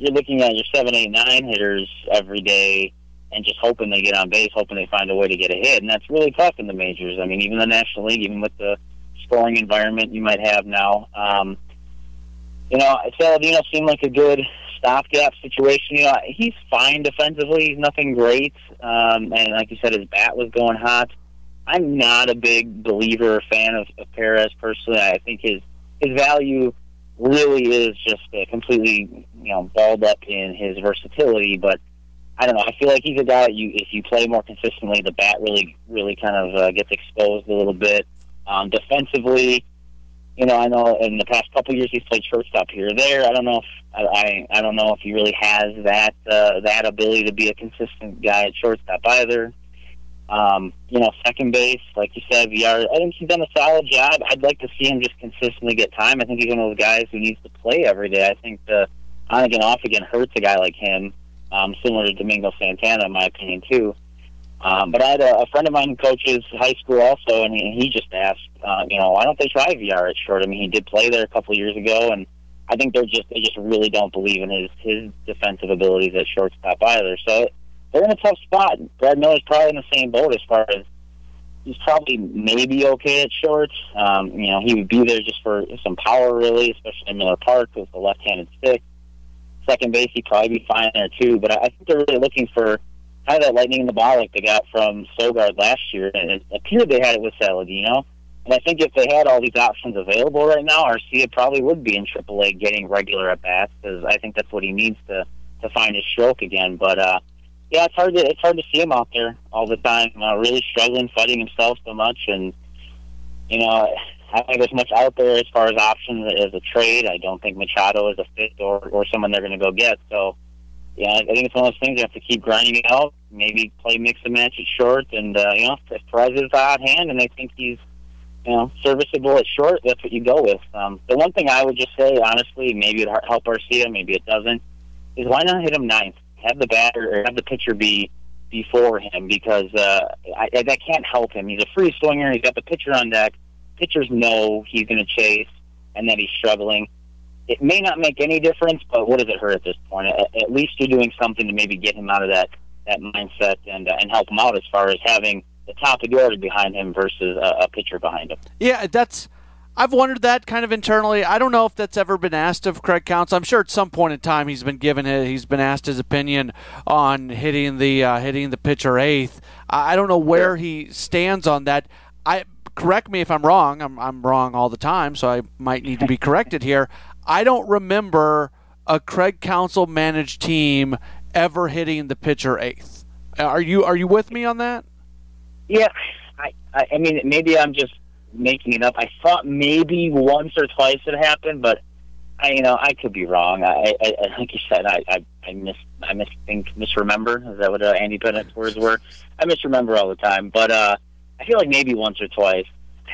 you're looking at your seven, eight, nine hitters every day and just hoping they get on base, hoping they find a way to get a hit. And that's really tough in the majors. I mean, even the National League, even with the scoring environment you might have now. Um, you know, Saladino seemed like a good stopgap situation. You know, he's fine defensively. He's nothing great. Um, and like you said, his bat was going hot. I'm not a big believer or fan of, of Perez personally. I think his his value really is just uh, completely, you know, balled up in his versatility. But I don't know. I feel like he's a guy that you, if you play more consistently, the bat really, really kind of uh, gets exposed a little bit. Um, defensively, you know, I know in the past couple years he's played shortstop here or there. I don't know if I, I, don't know if he really has that uh, that ability to be a consistent guy at shortstop either. Um, you know, second base, like you said, Villar, I think he's done a solid job. I'd like to see him just consistently get time. I think he's one of those guys who needs to play every day. I think the on again, off again hurts a guy like him, um, similar to Domingo Santana, in my opinion, too. Um, but I had a, a friend of mine who coaches high school also, and he, he just asked, uh, you know, why don't they try Villar at short? I mean, he did play there a couple years ago, and I think they're just they just really don't believe in his his defensive abilities at shortstop either. So they're in a tough spot. Brad Miller's probably in the same boat as far as he's probably maybe okay at short. Um, you know, he would be there just for some power, really, especially in Miller Park with the left-handed stick. Second base, he'd probably be fine there too. But I think they're really looking for kind of that lightning in the ball like they got from Sogard last year, and it appeared they had it with Saladino. And I think if they had all these options available right now, Arcia probably would be in AAA getting regular at bats because I think that's what he needs to to find his stroke again. But uh, yeah, it's hard to it's hard to see him out there all the time, uh, really struggling, fighting himself so much, and you know, I think there's much out there as far as options as a trade. I don't think Machado is a fit or or someone they're going to go get. So, yeah, I think it's one of those things you have to keep grinding out. Maybe play mix and match at short, and uh, you know, if Perez is hot hand and they think he's you know serviceable at short, that's what you go with. Um, the one thing I would just say, honestly, maybe it help Arcia, maybe it doesn't, is why not hit him ninth? have the batter or have the pitcher be before him because uh, I, that can't help him. He's a free swinger. He's got the pitcher on deck. Pitchers know he's going to chase and that he's struggling. It may not make any difference, but what does it hurt at this point? At, at least you're doing something to maybe get him out of that that mindset and uh, and help him out as far as having the top of the order behind him versus a, a pitcher behind him. Yeah, that's I've wondered that kind of internally. I don't know if that's ever been asked of Craig Counsell. I'm sure at some point in time he's been given it. He's been asked his opinion on hitting the uh, hitting the pitcher eighth. I don't know where he stands on that. I correct me if I'm wrong. I'm I'm wrong all the time, so I might need to be corrected here. I don't remember a Craig Counsell managed team ever hitting the pitcher eighth. Are you are you with me on that? Yeah, I I, mean maybe I'm just making it up. I thought maybe once or twice it happened, but I you know I could be wrong. I, I, like you said, I I, I miss I misthink misremember. Is that what uh, Andy Pettitte's words were? I misremember all the time, but uh, I feel like maybe once or twice.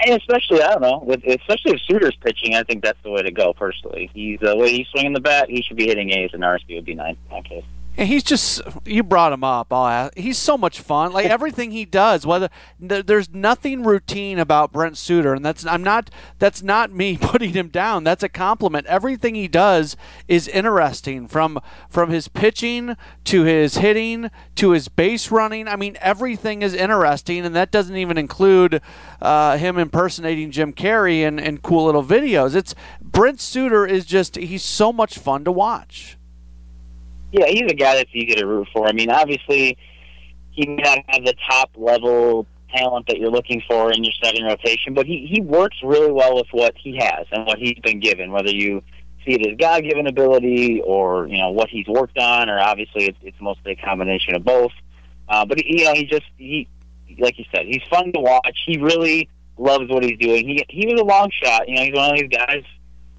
And especially, I don't know, with especially if Suter's pitching, I think that's the way to go. Personally, he's uh, the way he's swinging the bat. He should be hitting A's, and Arcia would be nine in that case. And he's just you brought him up. I'll ask, he's so much fun. Like everything he does, whether there's nothing routine about Brent Suter, and that's I'm not that's not me putting him down. That's a compliment. Everything he does is interesting from from his pitching to his hitting to his base running. I mean, everything is interesting, and that doesn't even include uh, him impersonating Jim Carrey and, and cool little videos. It's Brent Suter is just he's so much fun to watch. Yeah, he's a guy that's easy to root for. I mean, obviously, he may not have the top level talent that you're looking for in your starting rotation, but he he works really well with what he has and what he's been given. Whether you see it as God-given ability or you know what he's worked on, or obviously it's, it's mostly a combination of both. Uh, but you know, he just he like you said, he's fun to watch. He really loves what he's doing. He he was a long shot. You know, he's one of these guys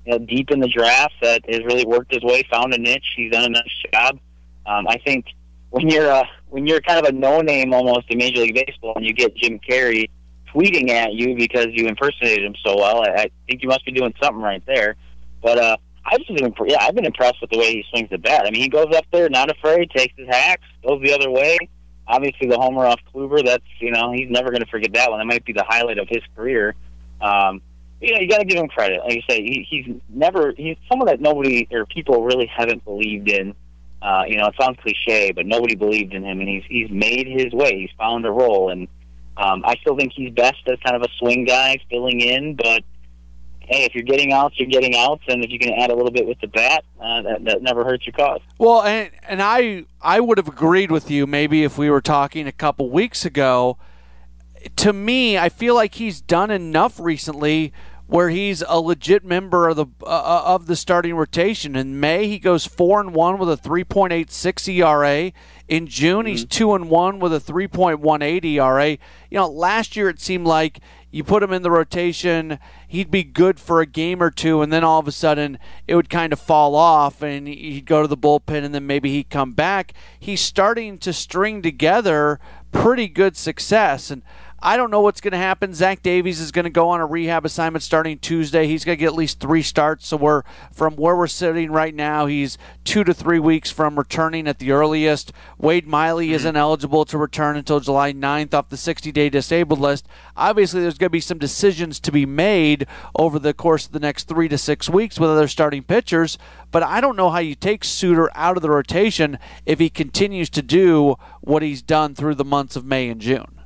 you know, deep in the draft that has really worked his way, found a niche. He's done a nice job. Um, I think when you're a when you're kind of a no name almost in Major League Baseball, and you get Jim Carrey tweeting at you because you impersonated him so well, I, I think you must be doing something right there. But uh, I've just been yeah, I've been impressed with the way he swings the bat. I mean, he goes up there, not afraid, takes his hacks, goes the other way. Obviously, the homer off Kluber, that's you know he's never going to forget that one. That might be the highlight of his career. Um, you know, you got to give him credit. Like you say, he, he's never he's someone that nobody or people really haven't believed in. Uh, you know, it sounds cliche, but nobody believed in him, and he's he's made his way. He's found a role, and um, I still think he's best as kind of a swing guy, filling in. But hey, if you're getting outs, you're getting outs, and if you can add a little bit with the bat, uh, that, that never hurts your cause. Well, and and I I would have agreed with you maybe if we were talking a couple weeks ago to me, I feel like he's done enough recently where he's a legit member of the uh, uh of the starting rotation. In May, he goes four and one with a 3.86 ERA. In June, mm-hmm. he's two and one with a 3.18 ERA. You know, last year it seemed like you put him in the rotation, he'd be good for a game or two, and then all of a sudden it would kind of fall off, and he'd go to the bullpen, and then maybe he'd come back. He's starting to string together pretty good success, and I don't know what's going to happen. Zach Davies is going to go on a rehab assignment starting Tuesday. He's going to get at least three starts. So we're from where we're sitting right now. He's two to three weeks from returning at the earliest. Wade Miley mm-hmm. isn't eligible to return until July 9th off the 60-day disabled list. Obviously, there's going to be some decisions to be made over the course of the next three to six weeks with other starting pitchers. But I don't know how you take Suter out of the rotation if he continues to do what he's done through the months of May and June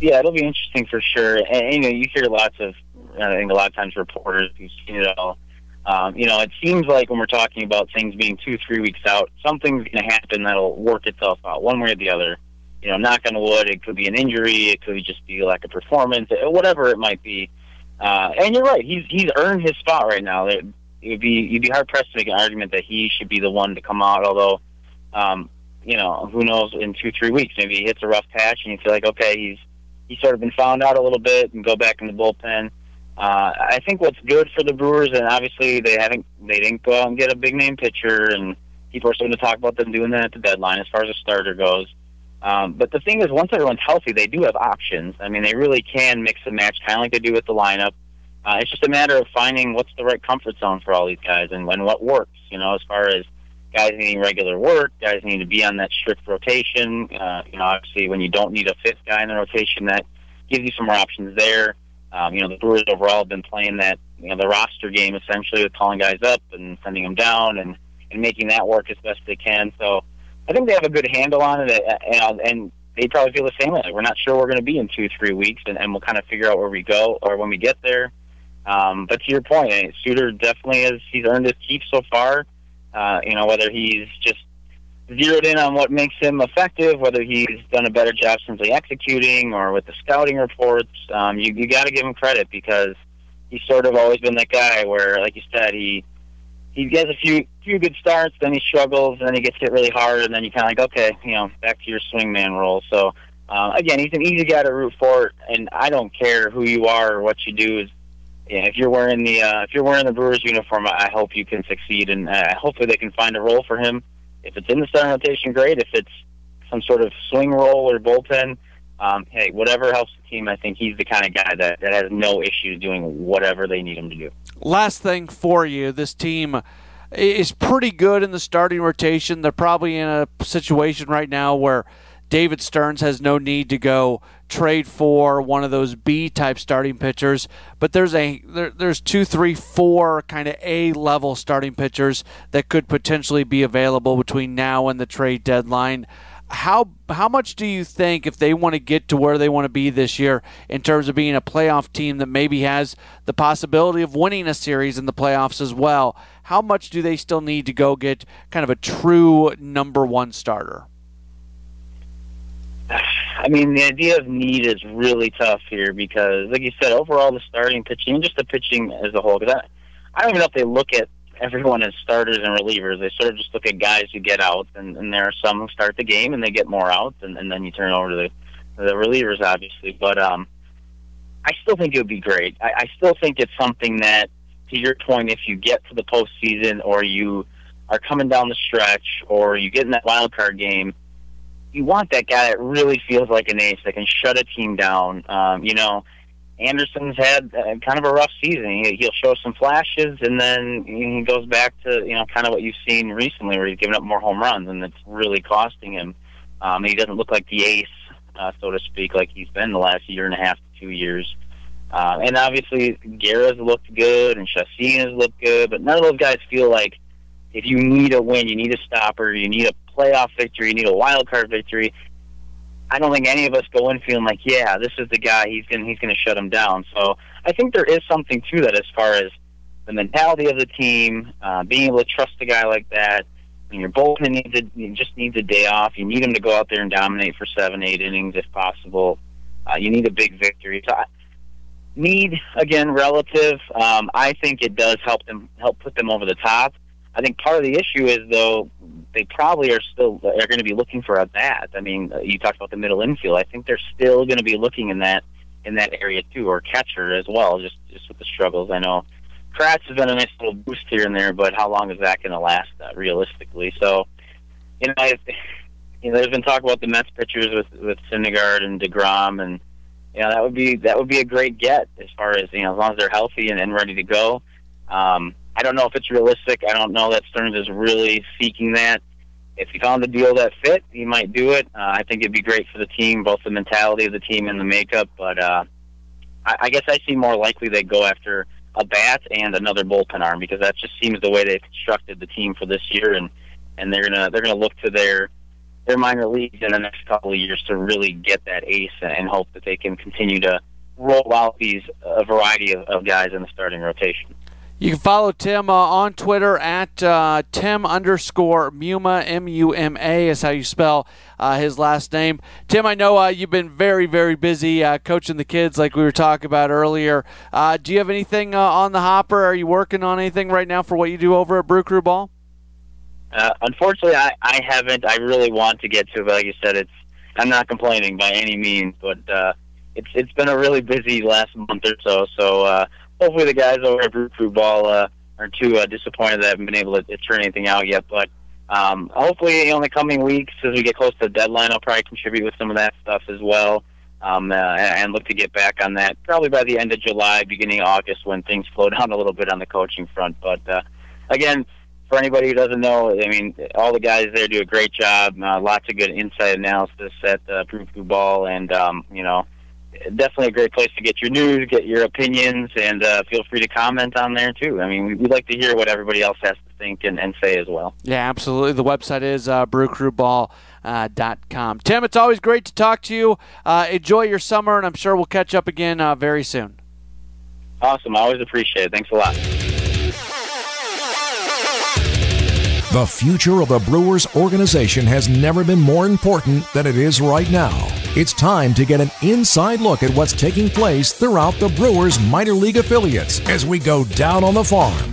yeah, it'll be interesting for sure. And, and you know, you hear lots of, I think a lot of times reporters who've seen it all. Um, you know, it seems like when we're talking about things being two, three weeks out, something's going to happen that'll work itself out one way or the other. You know, knock on wood, it could be an injury, it could just be like a performance, whatever it might be. Uh, and you're right, he's he's earned his spot right now. It, would be you'd be hard pressed to make an argument that he should be the one to come out. Although, um, you know, who knows? In two, three weeks, maybe he hits a rough patch, and you feel like, okay, he's he's sort of been found out a little bit and go back in the bullpen. Uh, I think what's good for the Brewers, and obviously they haven't they didn't go out and get a big name pitcher, and people are starting to talk about them doing that at the deadline as far as a starter goes. Um, but the thing is, once everyone's healthy, they do have options. I mean, they really can mix and match, kind of like they do with the lineup. Uh, it's just a matter of finding what's the right comfort zone for all these guys and when what works. You know, as far as guys needing regular work, guys need to be on that strict rotation. Uh, you know, obviously when you don't need a fifth guy in the rotation, that gives you some more options there. Um, you know, the Brewers overall have been playing that, you know, the roster game essentially with calling guys up and sending them down and, and making that work as best they can. So I think they have a good handle on it, uh, and, and they probably feel the same way. We're not sure we're going to be in two, three weeks, and, and we'll kind of figure out where we go or when we get there. Um, but to your point, Suter definitely has he's earned his keep so far. Uh, you know, whether he's just zeroed in on what makes him effective, whether he's done a better job simply executing or with the scouting reports, um, you, you got to give him credit because he's sort of always been that guy where, like you said, he he gets a few few good starts, then he struggles, and then he gets hit really hard, and then you kind of like, okay, you know, back to your swingman role. So uh, again, he's an easy guy to root for, and I don't care who you are or what you do. Is yeah, if you're wearing the uh, if you're wearing the Brewers uniform, I hope you can succeed, and uh, hopefully they can find a role for him. If it's in the starting rotation, great. If it's some sort of swing role or bullpen, um, hey, whatever helps the team. I think he's the kind of guy that, that has no issues doing whatever they need him to do. Last thing for you, this team is pretty good in the starting rotation. They're probably in a situation right now where David Stearns has no need to go trade for one of those B type starting pitchers, but there's a there, there's two, three, four kind of A level starting pitchers that could potentially be available between now and the trade deadline. How how much do you think if they want to get to where they want to be this year in terms of being a playoff team that maybe has the possibility of winning a series in the playoffs as well? How much do they still need to go get kind of a true number one starter? I mean, the idea of need is really tough here because, like you said, overall the starting pitching, and just the pitching as a whole. Because I, I don't even know if they look at everyone as starters and relievers. They sort of just look at guys who get outs, and, and there are some who start the game and they get more outs, and, and then you turn over to the the relievers, obviously. But um, I still think it would be great. I, I still think it's something that, to your point, if you get to the postseason or you are coming down the stretch or you get in that wild card game you want that guy that really feels like an ace that can shut a team down. Um, you know, Anderson's had uh, kind of a rough season. He, he'll show some flashes, and then he goes back to you know kind of what you've seen recently, where he's giving up more home runs, and it's really costing him. Um, he doesn't look like the ace, uh, so to speak, like he's been the last year and a half to two years. Uh, and obviously, Guerra's looked good, and Chacin has looked good, but none of those guys feel like if you need a win, you need a stopper, you need a playoff victory, you need a wild card victory. I don't think any of us go in feeling like, yeah, this is the guy. He's gonna he's gonna shut him down. So I think there is something to that as far as the mentality of the team, uh, being able to trust a guy like that. When your bullpen needs a, you just needs a day off. You need him to go out there and dominate for seven, eight innings if possible. Uh, you need a big victory. So I, need again relative. Um, I think it does help them help put them over the top. I think part of the issue is though they probably are still are going to be looking for a bat. I mean, you talked about the middle infield. I think they're still going to be looking in that in that area too, or catcher as well. Just just with the struggles, I know Kratz has been a nice little boost here and there, but how long is that going to last uh, realistically? So, you know, I, you know, there's been talk about the Mets pitchers with with Syndergaard and Degrom, and you know that would be that would be a great get as far as you know as long as they're healthy and, and ready to go. Um, I don't know if it's realistic. I don't know that Stearns is really seeking that. If he found the deal that fit, he might do it. Uh, I think it'd be great for the team, both the mentality of the team and the makeup. But uh, I, I guess I see more likely they go after a bat and another bullpen arm because that just seems the way they've constructed the team for this year, and and they're gonna they're gonna look to their their minor leagues in the next couple of years to really get that ace and hope that they can continue to roll out these a variety of, of guys in the starting rotation. You can follow Tim uh, on Twitter at uh, Tim underscore Muma, M U M A is how you spell uh, his last name. Tim, I know uh, you've been very, very busy uh, coaching the kids like we were talking about earlier. Uh, do you have anything on the hopper? Are you working on anything right now for what you do over at Brew Crew Ball? unfortunately, I, I haven't. I really want to get to it, but like you said, it's I'm not complaining by any means, but it's it's been a really busy last month or so. So hopefully the guys over at Brew Crew Ball uh, are too uh, disappointed that I haven't been able to, turn anything out yet. But um, hopefully, you know, in the coming weeks, as we get close to the deadline, I'll probably contribute with some of that stuff as well. Um, uh, and look to get back on that probably by the end of July, beginning of August, when things slow down a little bit on the coaching front. But uh, again, for anybody who doesn't know, I mean, all the guys there do a great job. Uh, lots of good inside analysis at uh, Crew Ball, and um, you know, definitely a great place to get your news, get your opinions, and uh, feel free to comment on there too. I mean, we, we like to hear what everybody else has to think and, and say as well. Yeah, absolutely. The website is uh, brewcrewball.com. Uh, Tim, it's always great to talk to you. Uh, enjoy your summer, and I'm sure we'll catch up again uh, very soon. Awesome. I always appreciate it. Thanks a lot. The future of the Brewers organization has never been more important than it is right now. It's time to get an inside look at what's taking place throughout the Brewers minor league affiliates as we go down on the farm.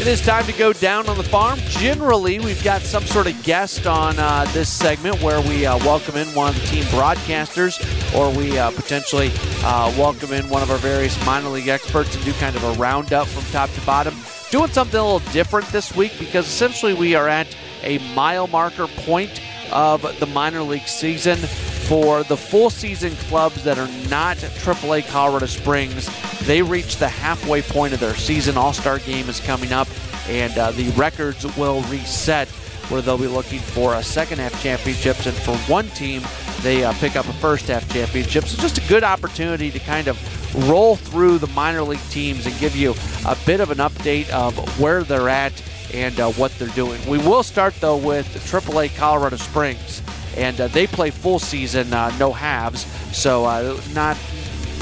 It is time to go down on the farm. Generally, we've got some sort of guest on uh, this segment where we uh, welcome in one of the team broadcasters or we uh, potentially uh, welcome in one of our various minor league experts and do kind of a roundup from top to bottom. Doing something a little different this week because essentially we are at a mile marker point of the minor league season for the full season clubs that are not AAA Colorado Springs. They reach the halfway point of their season. All Star game is coming up, and uh, the records will reset where they'll be looking for a second half championships. And for one team, they uh, pick up a first half championship. So just a good opportunity to kind of roll through the minor league teams and give you a bit of an update of where they're at and uh, what they're doing. We will start though with AAA Colorado Springs and uh, they play full season, uh, no halves, so uh, not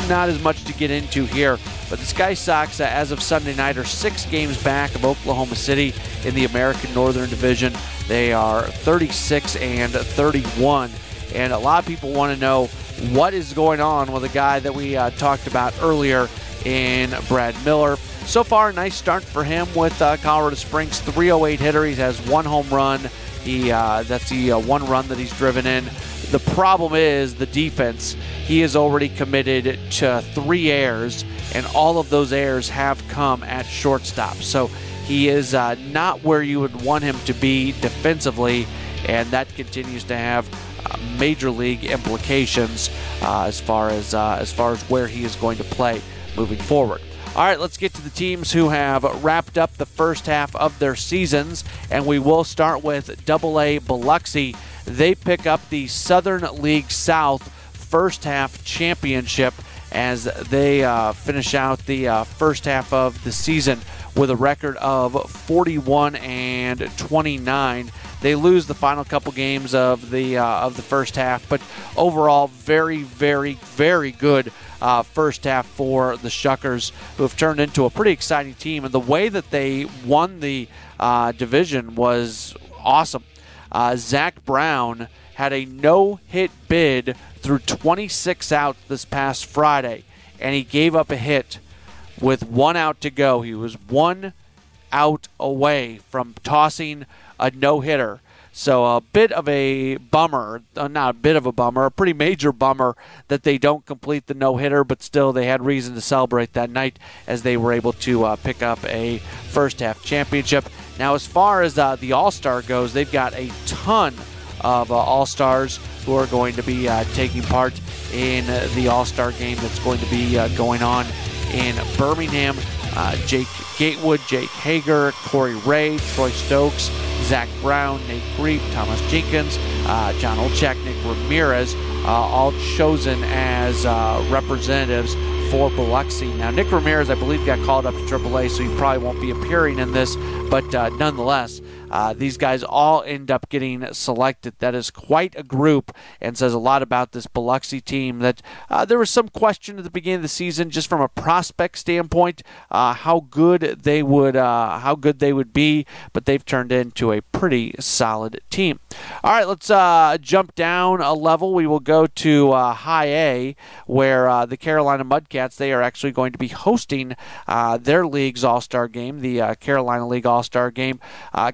not as much to get into here. But the Sky Sox, uh, as of Sunday night, are six games back of Oklahoma City in the American Northern Division. They are 36 and 31, and a lot of people want to know what is going on with a guy that we uh, talked about earlier in Brad Miller. So far, nice start for him with uh, Colorado Springs. 308 hitter. He has one home run, he uh, that's the uh, one run that he's driven in. The problem is the defense. He is already committed to three errors, and all of those errors have come at shortstop. So he is uh, not where you would want him to be defensively, and that continues to have major league implications uh, as far as uh, as far as where he is going to play moving forward. All right, let's get to the teams who have wrapped up the first half of their seasons, and we will start with Double A Biloxi. They pick up the Southern League South first half championship as they uh, finish out the uh, first half of the season with a record of 41 and 29. They lose the final couple games of the uh, of the first half, but overall, very, very, very good uh, first half for the Shuckers, who have turned into a pretty exciting team. And the way that they won the uh, division was awesome. Uh, Zach Brown had a no hit bid through 26 outs this past Friday, and he gave up a hit with one out to go. He was one out away from tossing a no hitter. So a bit of a bummer, uh, not a bit of a bummer, a pretty major bummer that they don't complete the no hitter, but still they had reason to celebrate that night as they were able to uh, pick up a first half championship. Now, as far as uh, the All Star goes, they've got a ton of uh, All Stars who are going to be uh, taking part in the All Star game that's going to be uh, going on in Birmingham. Jake Gatewood, Jake Hager, Corey Ray, Troy Stokes, Zach Brown, Nate Griep, Thomas Jenkins, uh, John Olczak, Nick Ramirez, uh, all chosen as uh, representatives for Biloxi. Now, Nick Ramirez, I believe, got called up to AAA, so he probably won't be appearing in this, but uh, nonetheless, uh, these guys all end up getting selected. That is quite a group and says a lot about this Biloxi team. That uh, there was some question at the beginning of the season, just from a prospect standpoint, uh, how good they would uh, how good they would be, but they've turned into a pretty solid team. All right, let's uh, jump down a level. We will go to High A, where the Carolina Mudcats they are actually going to be hosting their league's All Star game, the Carolina League All Star game.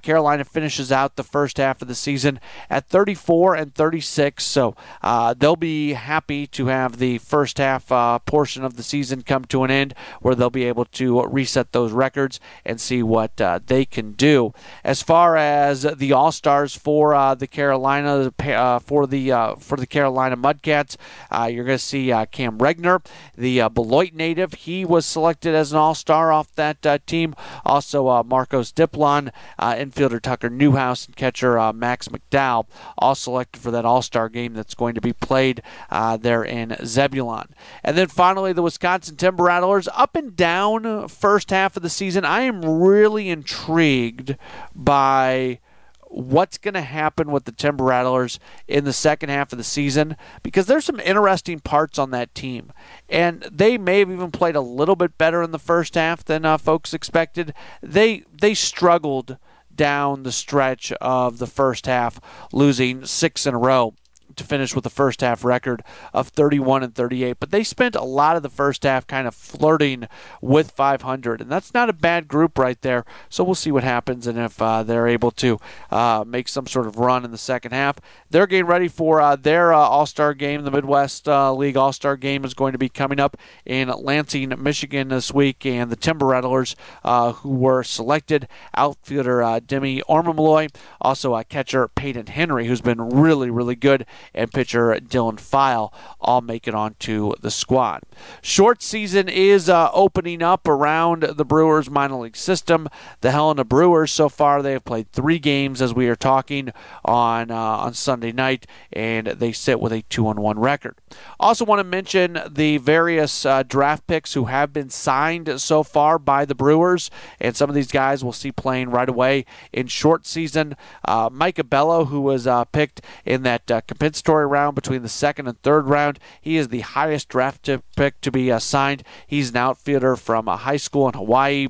Carolina Carolina finishes out the first half of the season at 34 and 36. So uh, they'll be happy to have the first half uh, portion of the season come to an end where they'll be able to reset those records and see what uh, they can do. As far as the All Stars for uh, the Carolina uh, for the uh, for the Carolina Mudcats, you're going to see Cam Regner, the Beloit native. He was selected as an All Star off that team. Also, Marcos Diplán, infielder Tucker Neuhaus and catcher uh, Max McDowell, all selected for that All Star game that's going to be played uh, there in Zebulon. And then finally, the Wisconsin Timber Rattlers up and down first half of the season. I am really intrigued by what's going to happen with the Timber Rattlers in the second half of the season because there's some interesting parts on that team. And they may have even played a little bit better in the first half than uh, folks expected. They they struggled down the stretch of the first half, losing six in a row. To finish with a first half record of 31 and 38. But they spent a lot of the first half kind of flirting with 500, and that's not a bad group right there. So we'll see what happens and if uh, they're able to uh, make some sort of run in the second half. They're getting ready for uh, their uh, All Star game. The Midwest uh, League All Star game is going to be coming up in Lansing, Michigan this week, and the Timber Rattlers, uh, who were selected, outfielder Demi Orimaloye, also catcher Peyton Henry, who's been really, really good, and pitcher Dylan File, all make it onto the squad. Short season is opening up around the Brewers minor league system. The Helena Brewers, so far, they have played three games as we are talking on on Sunday. Night, and they sit with a 2 1 record. Also, want to mention the various uh, draft picks who have been signed so far by the Brewers, and some of these guys we'll see playing right away in short season. Uh, Micah Bello, who was uh, picked in that uh, compensatory round between the second and third round, he is the highest draft pick to be uh, signed. He's an outfielder from a high school in Hawaii.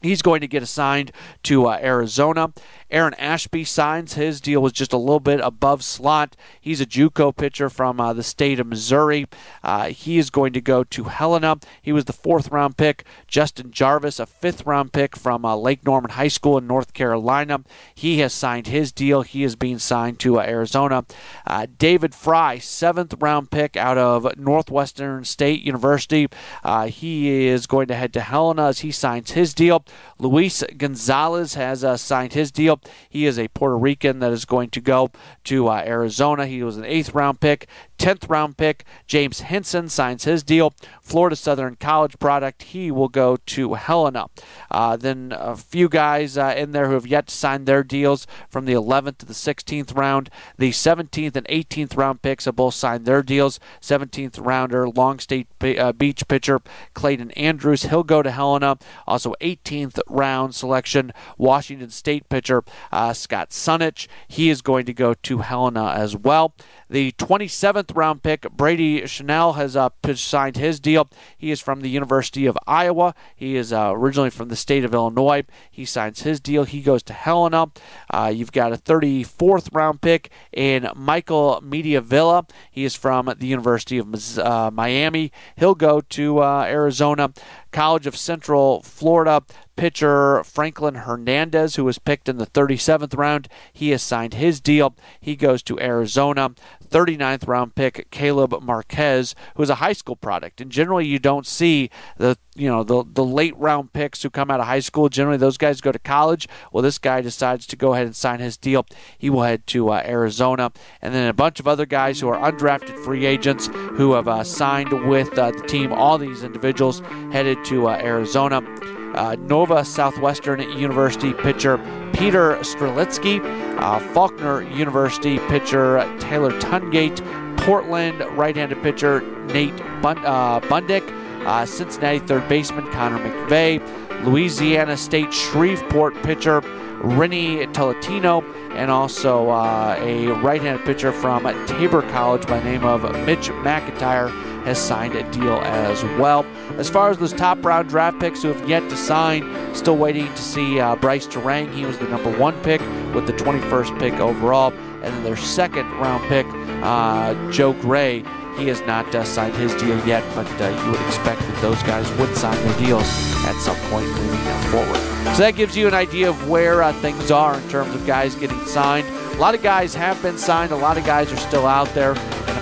He's going to get assigned to uh, Arizona. Aaron Ashby signs. His deal was just a little bit above slot. He's a JUCO pitcher from uh, the state of Missouri. Uh, he is going to go to Helena. He was the fourth round pick. Justin Jarvis, a fifth round pick from uh, Lake Norman High School in North Carolina. He has signed his deal. He is being signed to uh, Arizona. Uh, David Fry, seventh round pick out of Northwestern State University. Uh, he is going to head to Helena as he signs his deal. Luis Gonzalez has signed his deal. He is a Puerto Rican that is going to go to uh, Arizona. He was an eighth round pick. 10th round pick James Henson signs his deal. Florida Southern College product. He will go to Helena. Uh, then a few guys uh, in there who have yet to sign their deals from the 11th to the 16th round. The 17th and 18th round picks have both signed their deals. 17th rounder, Long State uh, Beach pitcher Clayton Andrews. He'll go to Helena. Also 18th round selection, Washington State pitcher uh, Scott Sunitsch. He is going to go to Helena as well. The 27th round pick, Brady Schanuel, has uh, signed his deal. He is from the University of Iowa. He is uh, originally from the state of Illinois. He signs his deal. He goes to Helena. Uh, you've got a 34th round pick in Michael Mediavilla. He is from the University of uh, Miami. He'll go to uh, Arizona. College of Central Florida pitcher Franklin Hernandez, who was picked in the 37th round. He has signed his deal. He goes to Arizona. 39th round pick Caleb Marquez, who is a high school product. And generally, you don't see the you know the the late round picks who come out of high school. Generally, those guys go to college. Well, this guy decides to go ahead and sign his deal. He will head to uh, Arizona, and then a bunch of other guys who are undrafted free agents who have uh, signed with uh, the team. All these individuals headed to uh, Arizona. Uh, Nova Southwestern University pitcher Peter Strzelecki, uh, Faulkner University pitcher Taylor Tungate, Portland right-handed pitcher Nate Bund- uh, Bundick, uh, Cincinnati third baseman Connor McVeigh, Louisiana State Shreveport pitcher Rennie Tolentino, and also uh, a right-handed pitcher from Tabor College by name of Mitch McIntyre has signed a deal as well. As far as those top round draft picks who have yet to sign, still waiting to see uh, Brice Turang. He was the number one pick with the 21st pick overall. And then their second round pick, uh, Joe Gray, he has not uh, signed his deal yet, but uh, you would expect that those guys would sign their deals at some point moving forward. So that gives you an idea of where uh, things are in terms of guys getting signed. A lot of guys have been signed, a lot of guys are still out there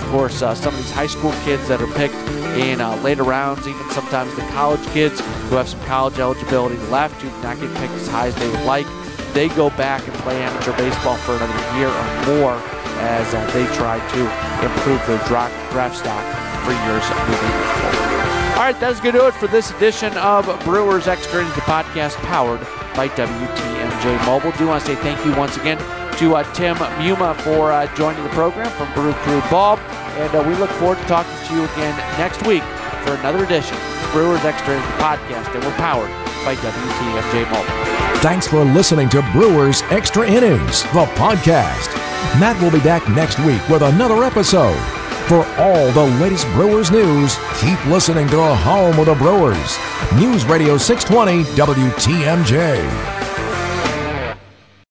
course, uh, some of these high school kids that are picked in uh, later rounds, even sometimes the college kids who have some college eligibility left who not get picked as high as they would like, they go back and play amateur baseball for another year or more as uh, they try to improve their draft, stock for years moving forward. All right, that is going to do it for this edition of Brewers Extra the podcast powered by WTMJ Mobile. Do want to say thank you once again to uh, Tim Muma for uh, joining the program from Brew Crew Ball. And uh, we look forward to talking to you again next week for another edition Brewers Extra Innings podcast and we're powered by WTMJ Mobile. Thanks for listening to Brewers Extra Innings, the podcast. Matt will be back next week with another episode. For all the latest Brewers news, keep listening to the Home of the Brewers. News Radio 620 WTMJ.